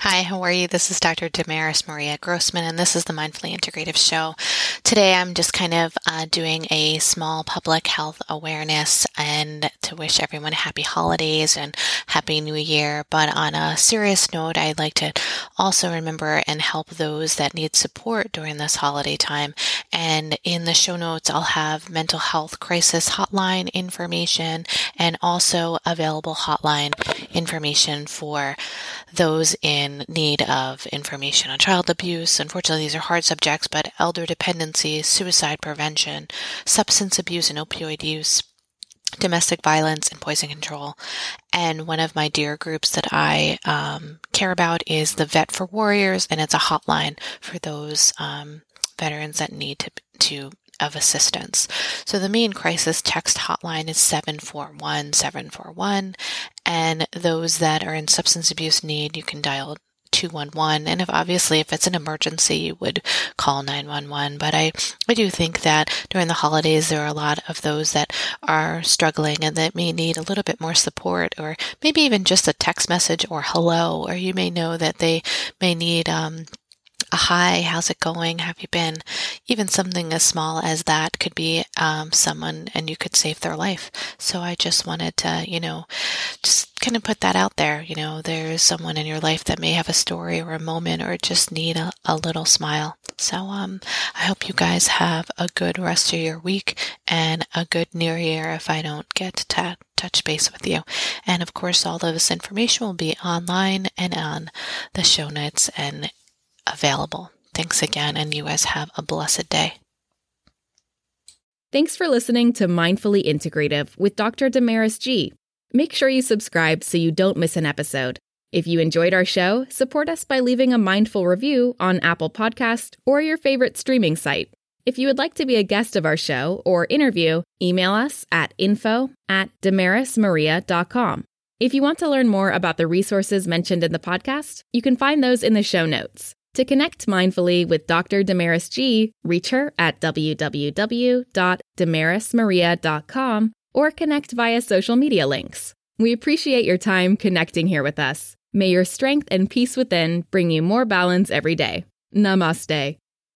Hi, how are you? This is Dr. Damaris Maria Grossman, and this is the Mindfully Integrative Show. Today, I'm just kind of uh, doing a small public health awareness and to wish everyone happy holidays and happy new year. But on a serious note, I'd like to also remember and help those that need support during this holiday time. And in the show notes, I'll have mental health crisis hotline information and also available hotline information for those in need of information on child abuse. Unfortunately, these are hard subjects, but elder dependency, suicide prevention, substance abuse and opioid use, domestic violence and poison control. And one of my dear groups that I um, care about is the Vet for Warriors, and it's a hotline for those um, veterans that need to to of assistance. So the main crisis text hotline is 741 741. And those that are in substance abuse need, you can dial 211 and if obviously if it's an emergency you would call 911 but I I do think that during the holidays there are a lot of those that are struggling and that may need a little bit more support or maybe even just a text message or hello or you may know that they may need um, a hi, how's it going? Have you been? Even something as small as that could be um, someone and you could save their life. So I just wanted to, you know, just kind of put that out there. You know, there's someone in your life that may have a story or a moment or just need a, a little smile. So um, I hope you guys have a good rest of your week and a good new year if I don't get to touch base with you. And of course, all of this information will be online and on the show notes and available. Thanks again, and you guys have a blessed day. Thanks for listening to Mindfully Integrative with Dr. Damaris G. Make sure you subscribe so you don't miss an episode. If you enjoyed our show, support us by leaving a mindful review on Apple Podcast or your favorite streaming site. If you would like to be a guest of our show or interview, email us at info at damarismaria.com. If you want to learn more about the resources mentioned in the podcast, you can find those in the show notes. To connect mindfully with Dr. Damaris G, reach her at www.damarismaria.com or connect via social media links. We appreciate your time connecting here with us. May your strength and peace within bring you more balance every day. Namaste.